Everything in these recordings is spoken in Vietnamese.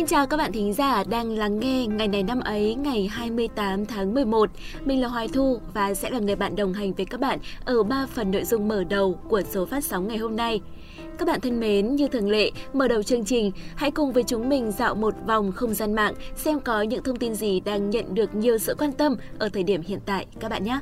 Xin chào các bạn thính giả đang lắng nghe ngày này năm ấy ngày 28 tháng 11. Mình là Hoài Thu và sẽ là người bạn đồng hành với các bạn ở 3 phần nội dung mở đầu của số phát sóng ngày hôm nay. Các bạn thân mến, như thường lệ, mở đầu chương trình, hãy cùng với chúng mình dạo một vòng không gian mạng xem có những thông tin gì đang nhận được nhiều sự quan tâm ở thời điểm hiện tại các bạn nhé.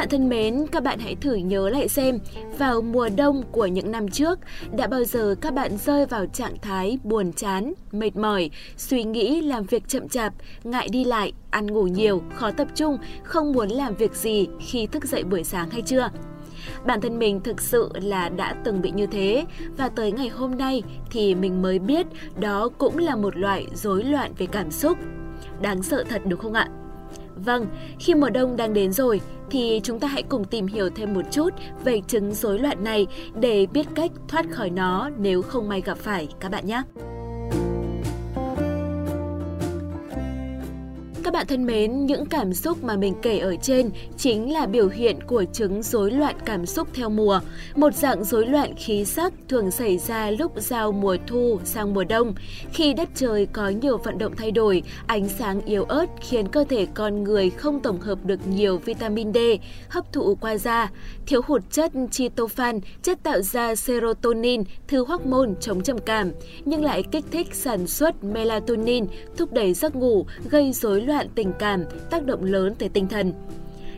Bạn thân mến, các bạn hãy thử nhớ lại xem, vào mùa đông của những năm trước, đã bao giờ các bạn rơi vào trạng thái buồn chán, mệt mỏi, suy nghĩ làm việc chậm chạp, ngại đi lại, ăn ngủ nhiều, khó tập trung, không muốn làm việc gì khi thức dậy buổi sáng hay chưa? Bản thân mình thực sự là đã từng bị như thế và tới ngày hôm nay thì mình mới biết đó cũng là một loại rối loạn về cảm xúc. Đáng sợ thật đúng không ạ? Vâng, khi mùa đông đang đến rồi thì chúng ta hãy cùng tìm hiểu thêm một chút về chứng rối loạn này để biết cách thoát khỏi nó nếu không may gặp phải các bạn nhé. Các bạn thân mến, những cảm xúc mà mình kể ở trên chính là biểu hiện của chứng rối loạn cảm xúc theo mùa, một dạng rối loạn khí sắc thường xảy ra lúc giao mùa thu sang mùa đông, khi đất trời có nhiều vận động thay đổi, ánh sáng yếu ớt khiến cơ thể con người không tổng hợp được nhiều vitamin D hấp thụ qua da, thiếu hụt chất tryptophan, chất tạo ra serotonin, thứ hormone chống trầm cảm, nhưng lại kích thích sản xuất melatonin, thúc đẩy giấc ngủ, gây rối loạn tình cảm, tác động lớn tới tinh thần.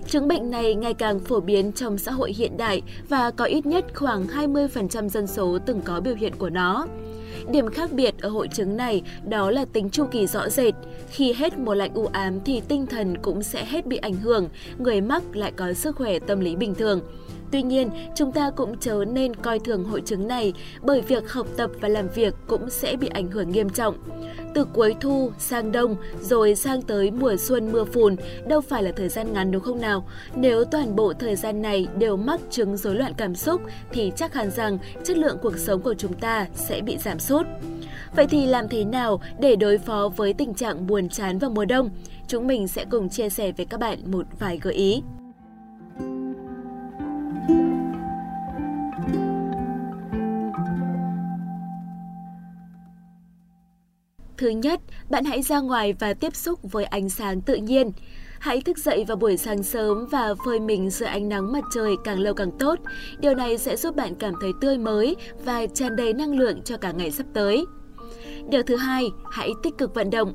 Chứng bệnh này ngày càng phổ biến trong xã hội hiện đại và có ít nhất khoảng 20% dân số từng có biểu hiện của nó. Điểm khác biệt ở hội chứng này đó là tính chu kỳ rõ rệt. Khi hết mùa lạnh u ám thì tinh thần cũng sẽ hết bị ảnh hưởng, người mắc lại có sức khỏe tâm lý bình thường. Tuy nhiên, chúng ta cũng chớ nên coi thường hội chứng này bởi việc học tập và làm việc cũng sẽ bị ảnh hưởng nghiêm trọng. Từ cuối thu sang đông rồi sang tới mùa xuân mưa phùn đâu phải là thời gian ngắn đúng không nào? Nếu toàn bộ thời gian này đều mắc chứng rối loạn cảm xúc thì chắc hẳn rằng chất lượng cuộc sống của chúng ta sẽ bị giảm sút. Vậy thì làm thế nào để đối phó với tình trạng buồn chán vào mùa đông? Chúng mình sẽ cùng chia sẻ với các bạn một vài gợi ý. Thứ nhất, bạn hãy ra ngoài và tiếp xúc với ánh sáng tự nhiên. Hãy thức dậy vào buổi sáng sớm và phơi mình dưới ánh nắng mặt trời càng lâu càng tốt. Điều này sẽ giúp bạn cảm thấy tươi mới và tràn đầy năng lượng cho cả ngày sắp tới. Điều thứ hai, hãy tích cực vận động.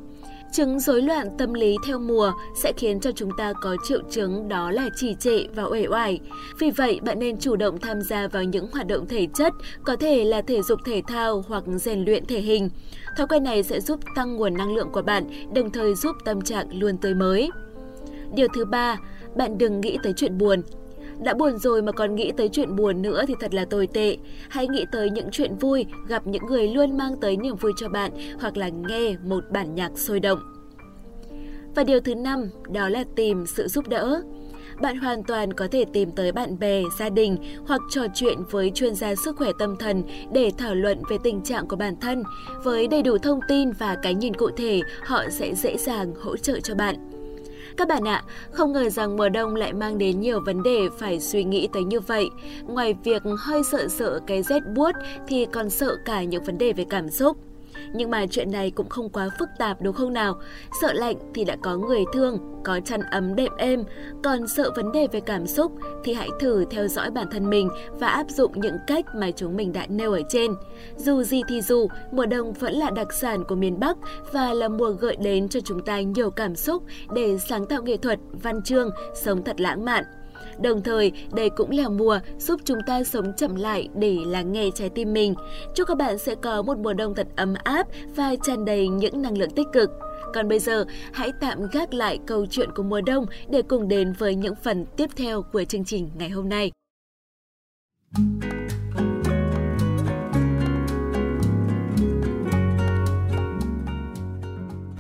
Chứng rối loạn tâm lý theo mùa sẽ khiến cho chúng ta có triệu chứng đó là trì trệ và uể oải. Vì vậy, bạn nên chủ động tham gia vào những hoạt động thể chất, có thể là thể dục thể thao hoặc rèn luyện thể hình. Thói quen này sẽ giúp tăng nguồn năng lượng của bạn, đồng thời giúp tâm trạng luôn tươi mới. Điều thứ ba, bạn đừng nghĩ tới chuyện buồn. Đã buồn rồi mà còn nghĩ tới chuyện buồn nữa thì thật là tồi tệ. Hãy nghĩ tới những chuyện vui, gặp những người luôn mang tới niềm vui cho bạn hoặc là nghe một bản nhạc sôi động. Và điều thứ năm, đó là tìm sự giúp đỡ. Bạn hoàn toàn có thể tìm tới bạn bè, gia đình hoặc trò chuyện với chuyên gia sức khỏe tâm thần để thảo luận về tình trạng của bản thân. Với đầy đủ thông tin và cái nhìn cụ thể, họ sẽ dễ dàng hỗ trợ cho bạn. Các bạn ạ, không ngờ rằng mùa đông lại mang đến nhiều vấn đề phải suy nghĩ tới như vậy. Ngoài việc hơi sợ sợ cái rét buốt thì còn sợ cả những vấn đề về cảm xúc. Nhưng mà chuyện này cũng không quá phức tạp đúng không nào? Sợ lạnh thì đã có người thương, có chăn ấm đệm êm. Còn sợ vấn đề về cảm xúc thì hãy thử theo dõi bản thân mình và áp dụng những cách mà chúng mình đã nêu ở trên. Dù gì thì dù, mùa đông vẫn là đặc sản của miền Bắc và là mùa gợi đến cho chúng ta nhiều cảm xúc để sáng tạo nghệ thuật, văn chương, sống thật lãng mạn. Đồng thời, đây cũng là mùa giúp chúng ta sống chậm lại để lắng nghe trái tim mình. Chúc các bạn sẽ có một mùa đông thật ấm áp và tràn đầy những năng lượng tích cực. Còn bây giờ, hãy tạm gác lại câu chuyện của mùa đông để cùng đến với những phần tiếp theo của chương trình ngày hôm nay.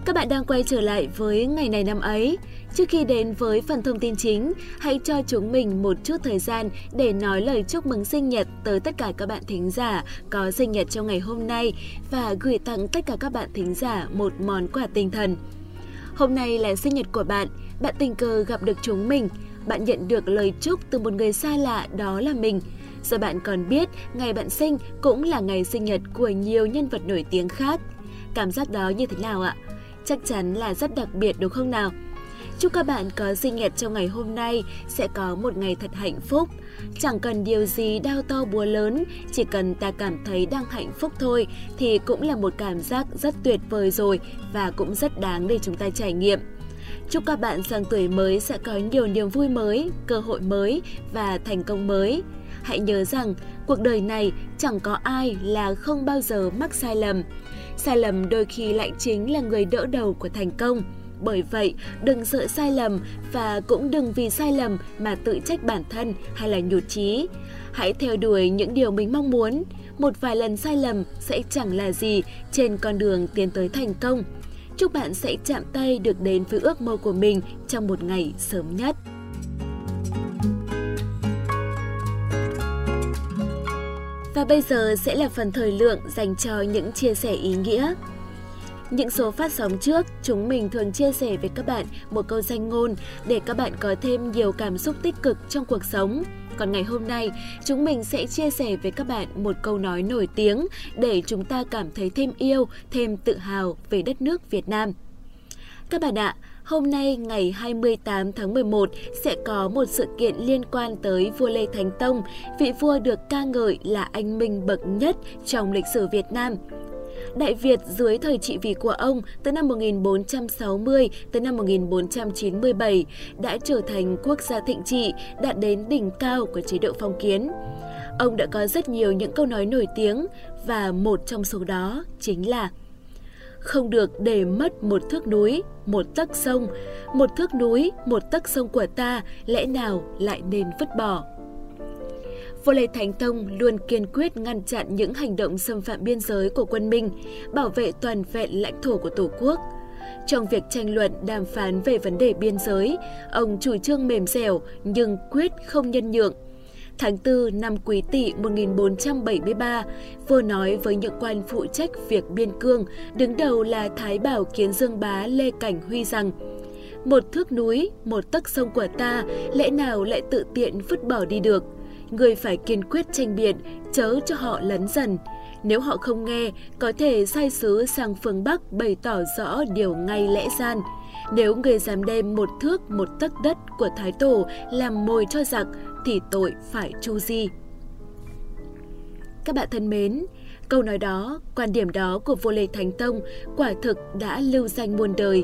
Các bạn đang quay trở lại với ngày này năm ấy. Trước khi đến với phần thông tin chính, hãy cho chúng mình một chút thời gian để nói lời chúc mừng sinh nhật tới tất cả các bạn thính giả có sinh nhật trong ngày hôm nay và gửi tặng tất cả các bạn thính giả một món quà tinh thần. Hôm nay là sinh nhật của bạn, bạn tình cờ gặp được chúng mình, bạn nhận được lời chúc từ một người xa lạ đó là mình. Giờ bạn còn biết ngày bạn sinh cũng là ngày sinh nhật của nhiều nhân vật nổi tiếng khác. Cảm giác đó như thế nào ạ? Chắc chắn là rất đặc biệt đúng không nào? Chúc các bạn có sinh nhật trong ngày hôm nay sẽ có một ngày thật hạnh phúc. Chẳng cần điều gì đau to búa lớn, chỉ cần ta cảm thấy đang hạnh phúc thôi thì cũng là một cảm giác rất tuyệt vời rồi và cũng rất đáng để chúng ta trải nghiệm. Chúc các bạn sang tuổi mới sẽ có nhiều niềm vui mới, cơ hội mới và thành công mới. Hãy nhớ rằng cuộc đời này chẳng có ai là không bao giờ mắc sai lầm. Sai lầm đôi khi lại chính là người đỡ đầu của thành công. Bởi vậy, đừng sợ sai lầm và cũng đừng vì sai lầm mà tự trách bản thân hay là nhụt chí. Hãy theo đuổi những điều mình mong muốn. Một vài lần sai lầm sẽ chẳng là gì trên con đường tiến tới thành công. Chúc bạn sẽ chạm tay được đến với ước mơ của mình trong một ngày sớm nhất. Và bây giờ sẽ là phần thời lượng dành cho những chia sẻ ý nghĩa. Những số phát sóng trước, chúng mình thường chia sẻ với các bạn một câu danh ngôn để các bạn có thêm nhiều cảm xúc tích cực trong cuộc sống. Còn ngày hôm nay, chúng mình sẽ chia sẻ với các bạn một câu nói nổi tiếng để chúng ta cảm thấy thêm yêu, thêm tự hào về đất nước Việt Nam. Các bạn ạ, hôm nay ngày 28 tháng 11 sẽ có một sự kiện liên quan tới vua Lê Thánh Tông, vị vua được ca ngợi là anh minh bậc nhất trong lịch sử Việt Nam. Đại Việt dưới thời trị vì của ông từ năm 1460 tới năm 1497 đã trở thành quốc gia thịnh trị, đạt đến đỉnh cao của chế độ phong kiến. Ông đã có rất nhiều những câu nói nổi tiếng và một trong số đó chính là không được để mất một thước núi, một tấc sông, một thước núi, một tấc sông của ta, lẽ nào lại nên vứt bỏ. Vua Lê Thánh Tông luôn kiên quyết ngăn chặn những hành động xâm phạm biên giới của quân Minh, bảo vệ toàn vẹn lãnh thổ của Tổ quốc. Trong việc tranh luận đàm phán về vấn đề biên giới, ông chủ trương mềm dẻo nhưng quyết không nhân nhượng. Tháng 4 năm Quý Tỵ 1473, vua nói với những quan phụ trách việc biên cương, đứng đầu là Thái Bảo Kiến Dương Bá Lê Cảnh Huy rằng một thước núi, một tấc sông của ta, lẽ nào lại tự tiện vứt bỏ đi được – người phải kiên quyết tranh biện, chớ cho họ lấn dần. Nếu họ không nghe, có thể sai sứ sang phương Bắc bày tỏ rõ điều ngay lẽ gian. Nếu người dám đem một thước một tấc đất của Thái Tổ làm mồi cho giặc, thì tội phải chu di. Các bạn thân mến, câu nói đó, quan điểm đó của Vô Lê Thánh Tông quả thực đã lưu danh muôn đời.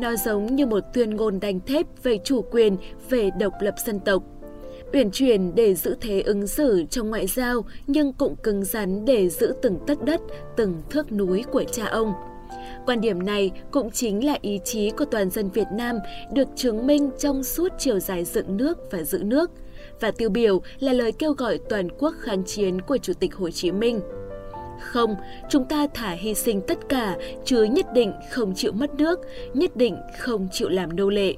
Nó giống như một tuyên ngôn đanh thép về chủ quyền, về độc lập dân tộc uyển chuyển để giữ thế ứng xử trong ngoại giao nhưng cũng cứng rắn để giữ từng tất đất, từng thước núi của cha ông. Quan điểm này cũng chính là ý chí của toàn dân Việt Nam được chứng minh trong suốt chiều dài dựng nước và giữ nước, và tiêu biểu là lời kêu gọi toàn quốc kháng chiến của Chủ tịch Hồ Chí Minh. Không, chúng ta thả hy sinh tất cả, chứ nhất định không chịu mất nước, nhất định không chịu làm nô lệ.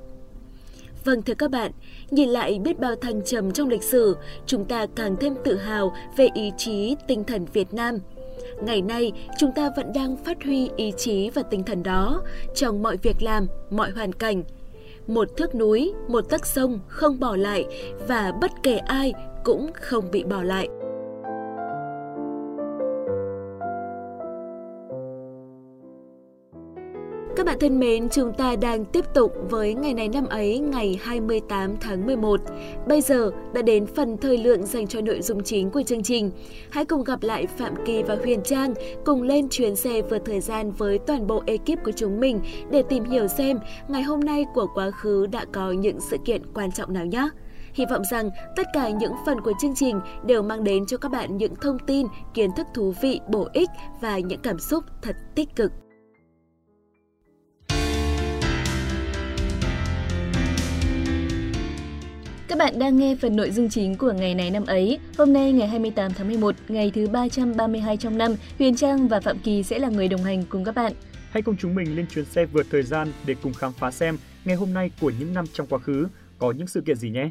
Vâng thưa các bạn, nhìn lại biết bao thăng trầm trong lịch sử, chúng ta càng thêm tự hào về ý chí, tinh thần Việt Nam. Ngày nay, chúng ta vẫn đang phát huy ý chí và tinh thần đó trong mọi việc làm, mọi hoàn cảnh. Một thước núi, một tấc sông không bỏ lại và bất kể ai cũng không bị bỏ lại. Các bạn thân mến, chúng ta đang tiếp tục với ngày này năm ấy, ngày 28 tháng 11. Bây giờ đã đến phần thời lượng dành cho nội dung chính của chương trình. Hãy cùng gặp lại Phạm Kỳ và Huyền Trang cùng lên chuyến xe vượt thời gian với toàn bộ ekip của chúng mình để tìm hiểu xem ngày hôm nay của quá khứ đã có những sự kiện quan trọng nào nhé. Hy vọng rằng tất cả những phần của chương trình đều mang đến cho các bạn những thông tin, kiến thức thú vị, bổ ích và những cảm xúc thật tích cực. Các bạn đang nghe phần nội dung chính của ngày này năm ấy. Hôm nay ngày 28 tháng 11, ngày thứ 332 trong năm, Huyền Trang và Phạm Kỳ sẽ là người đồng hành cùng các bạn. Hãy cùng chúng mình lên chuyến xe vượt thời gian để cùng khám phá xem ngày hôm nay của những năm trong quá khứ có những sự kiện gì nhé.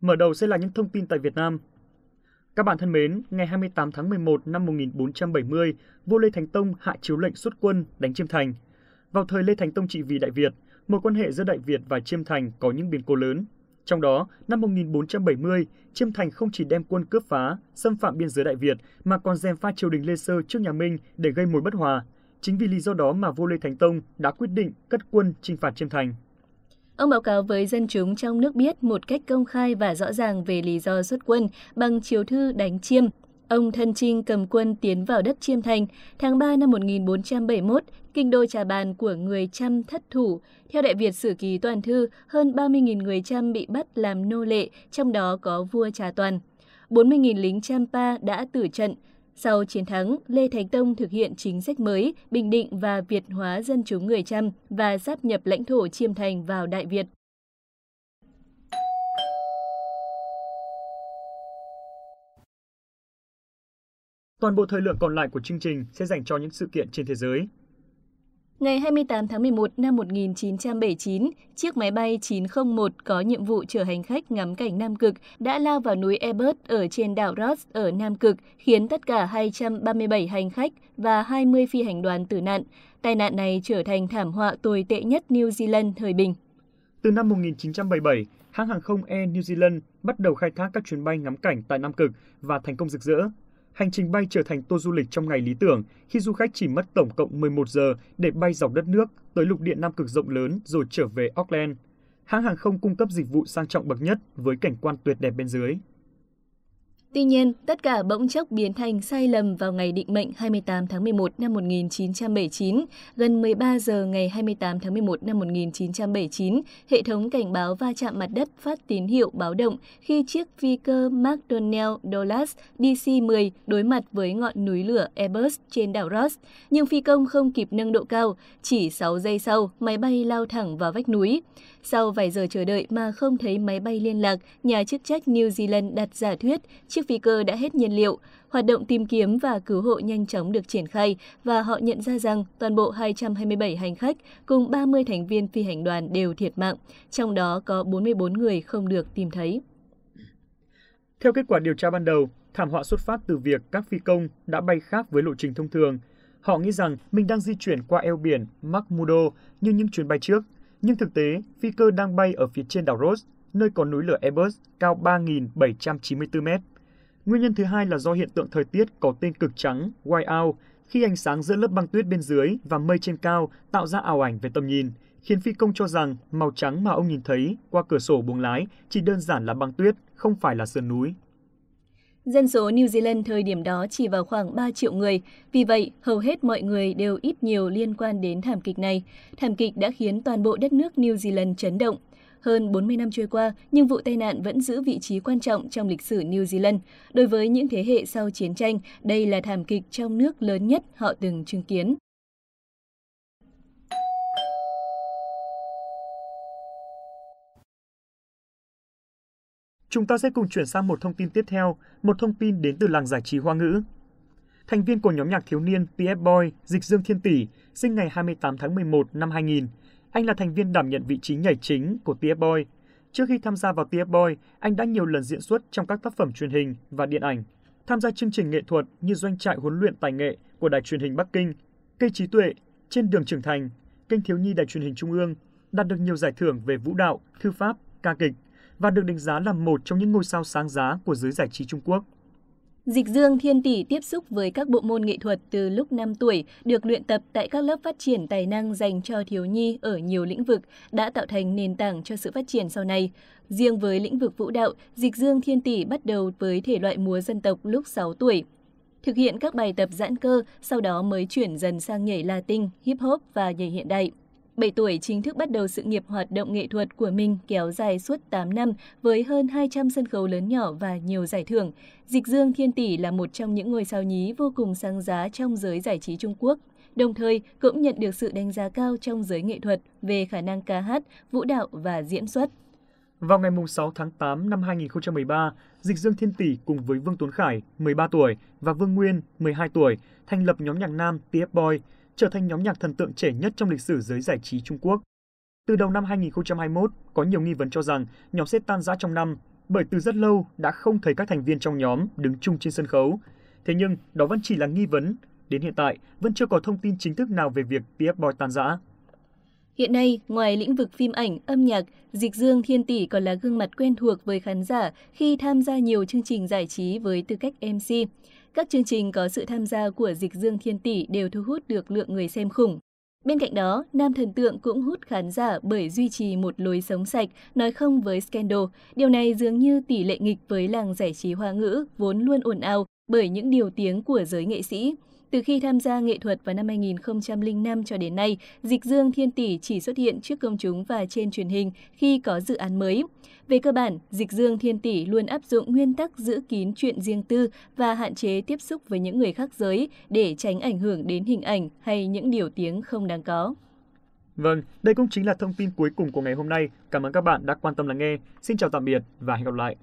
Mở đầu sẽ là những thông tin tại Việt Nam. Các bạn thân mến, ngày 28 tháng 11 năm 1470, vua Lê Thánh Tông hạ chiếu lệnh xuất quân đánh Chiêm Thành. Vào thời Lê Thánh Tông trị vì Đại Việt, mối quan hệ giữa Đại Việt và Chiêm Thành có những biến cố lớn. Trong đó, năm 1470, Chiêm Thành không chỉ đem quân cướp phá, xâm phạm biên giới Đại Việt mà còn dèm pha triều đình Lê Sơ trước nhà Minh để gây mối bất hòa. Chính vì lý do đó mà vua Lê Thánh Tông đã quyết định cất quân chinh phạt Chiêm Thành. Ông báo cáo với dân chúng trong nước biết một cách công khai và rõ ràng về lý do xuất quân bằng chiếu thư đánh chiêm. Ông thân trinh cầm quân tiến vào đất chiêm thành. Tháng 3 năm 1471, kinh đô trà bàn của người Chăm thất thủ. Theo Đại Việt Sử Ký Toàn Thư, hơn 30.000 người Chăm bị bắt làm nô lệ, trong đó có vua Trà Toàn. 40.000 lính Champa đã tử trận. Sau chiến thắng, Lê Thánh Tông thực hiện chính sách mới, bình định và Việt hóa dân chúng người Chăm và sáp nhập lãnh thổ Chiêm Thành vào Đại Việt. Toàn bộ thời lượng còn lại của chương trình sẽ dành cho những sự kiện trên thế giới. Ngày 28 tháng 11 năm 1979, chiếc máy bay 901 có nhiệm vụ chở hành khách ngắm cảnh Nam Cực đã lao vào núi Ebert ở trên đảo Ross ở Nam Cực, khiến tất cả 237 hành khách và 20 phi hành đoàn tử nạn. Tai nạn này trở thành thảm họa tồi tệ nhất New Zealand thời bình. Từ năm 1977, hãng hàng không Air New Zealand bắt đầu khai thác các chuyến bay ngắm cảnh tại Nam Cực và thành công rực rỡ. Hành trình bay trở thành tour du lịch trong ngày lý tưởng khi du khách chỉ mất tổng cộng 11 giờ để bay dọc đất nước tới lục địa Nam Cực rộng lớn rồi trở về Auckland. Hãng hàng không cung cấp dịch vụ sang trọng bậc nhất với cảnh quan tuyệt đẹp bên dưới. Tuy nhiên, tất cả bỗng chốc biến thành sai lầm vào ngày định mệnh 28 tháng 11 năm 1979. Gần 13 giờ ngày 28 tháng 11 năm 1979, hệ thống cảnh báo va chạm mặt đất phát tín hiệu báo động khi chiếc phi cơ McDonnell Douglas DC-10 đối mặt với ngọn núi lửa Airbus trên đảo Ross. Nhưng phi công không kịp nâng độ cao, chỉ 6 giây sau, máy bay lao thẳng vào vách núi. Sau vài giờ chờ đợi mà không thấy máy bay liên lạc, nhà chức trách New Zealand đặt giả thuyết chiếc phi cơ đã hết nhiên liệu. Hoạt động tìm kiếm và cứu hộ nhanh chóng được triển khai và họ nhận ra rằng toàn bộ 227 hành khách cùng 30 thành viên phi hành đoàn đều thiệt mạng, trong đó có 44 người không được tìm thấy. Theo kết quả điều tra ban đầu, thảm họa xuất phát từ việc các phi công đã bay khác với lộ trình thông thường. Họ nghĩ rằng mình đang di chuyển qua eo biển Makmudo như những chuyến bay trước – nhưng thực tế, phi cơ đang bay ở phía trên đảo Rose, nơi có núi lửa Airbus cao 3.794 mét. Nguyên nhân thứ hai là do hiện tượng thời tiết có tên cực trắng, whiteout, khi ánh sáng giữa lớp băng tuyết bên dưới và mây trên cao tạo ra ảo ảnh về tầm nhìn, khiến phi công cho rằng màu trắng mà ông nhìn thấy qua cửa sổ buồng lái chỉ đơn giản là băng tuyết, không phải là sườn núi. Dân số New Zealand thời điểm đó chỉ vào khoảng 3 triệu người, vì vậy hầu hết mọi người đều ít nhiều liên quan đến thảm kịch này. Thảm kịch đã khiến toàn bộ đất nước New Zealand chấn động. Hơn 40 năm trôi qua, nhưng vụ tai nạn vẫn giữ vị trí quan trọng trong lịch sử New Zealand. Đối với những thế hệ sau chiến tranh, đây là thảm kịch trong nước lớn nhất họ từng chứng kiến. Chúng ta sẽ cùng chuyển sang một thông tin tiếp theo, một thông tin đến từ làng giải trí hoa ngữ. Thành viên của nhóm nhạc thiếu niên PF Boy, Dịch Dương Thiên Tỷ, sinh ngày 28 tháng 11 năm 2000. Anh là thành viên đảm nhận vị trí nhảy chính của TF Boy. Trước khi tham gia vào TF Boy, anh đã nhiều lần diễn xuất trong các tác phẩm truyền hình và điện ảnh. Tham gia chương trình nghệ thuật như Doanh trại huấn luyện tài nghệ của Đài truyền hình Bắc Kinh, Cây trí tuệ, Trên đường trưởng thành, kênh thiếu nhi Đài truyền hình Trung ương, đạt được nhiều giải thưởng về vũ đạo, thư pháp, ca kịch và được đánh giá là một trong những ngôi sao sáng giá của giới giải trí Trung Quốc. Dịch Dương Thiên Tỷ tiếp xúc với các bộ môn nghệ thuật từ lúc 5 tuổi, được luyện tập tại các lớp phát triển tài năng dành cho thiếu nhi ở nhiều lĩnh vực, đã tạo thành nền tảng cho sự phát triển sau này. Riêng với lĩnh vực vũ đạo, Dịch Dương Thiên Tỷ bắt đầu với thể loại múa dân tộc lúc 6 tuổi. Thực hiện các bài tập giãn cơ, sau đó mới chuyển dần sang nhảy Latin, hip hop và nhảy hiện đại. 7 tuổi chính thức bắt đầu sự nghiệp hoạt động nghệ thuật của mình kéo dài suốt 8 năm với hơn 200 sân khấu lớn nhỏ và nhiều giải thưởng. Dịch Dương Thiên Tỷ là một trong những ngôi sao nhí vô cùng sáng giá trong giới giải trí Trung Quốc. Đồng thời cũng nhận được sự đánh giá cao trong giới nghệ thuật về khả năng ca hát, vũ đạo và diễn xuất. Vào ngày 6 tháng 8 năm 2013, Dịch Dương Thiên Tỷ cùng với Vương Tuấn Khải, 13 tuổi, và Vương Nguyên, 12 tuổi, thành lập nhóm nhạc nam TF Boy, trở thành nhóm nhạc thần tượng trẻ nhất trong lịch sử giới giải trí Trung Quốc. Từ đầu năm 2021, có nhiều nghi vấn cho rằng nhóm sẽ tan rã trong năm, bởi từ rất lâu đã không thấy các thành viên trong nhóm đứng chung trên sân khấu. Thế nhưng, đó vẫn chỉ là nghi vấn. Đến hiện tại, vẫn chưa có thông tin chính thức nào về việc TF Boy tan rã. Hiện nay, ngoài lĩnh vực phim ảnh, âm nhạc, Dịch Dương Thiên Tỷ còn là gương mặt quen thuộc với khán giả khi tham gia nhiều chương trình giải trí với tư cách MC. Các chương trình có sự tham gia của Dịch Dương Thiên Tỷ đều thu hút được lượng người xem khủng. Bên cạnh đó, nam thần tượng cũng hút khán giả bởi duy trì một lối sống sạch, nói không với scandal. Điều này dường như tỷ lệ nghịch với làng giải trí hoa ngữ, vốn luôn ồn ào bởi những điều tiếng của giới nghệ sĩ. Từ khi tham gia nghệ thuật vào năm 2005 cho đến nay, Dịch Dương Thiên Tỷ chỉ xuất hiện trước công chúng và trên truyền hình khi có dự án mới. Về cơ bản, Dịch Dương Thiên Tỷ luôn áp dụng nguyên tắc giữ kín chuyện riêng tư và hạn chế tiếp xúc với những người khác giới để tránh ảnh hưởng đến hình ảnh hay những điều tiếng không đáng có. Vâng, đây cũng chính là thông tin cuối cùng của ngày hôm nay. Cảm ơn các bạn đã quan tâm lắng nghe. Xin chào tạm biệt và hẹn gặp lại.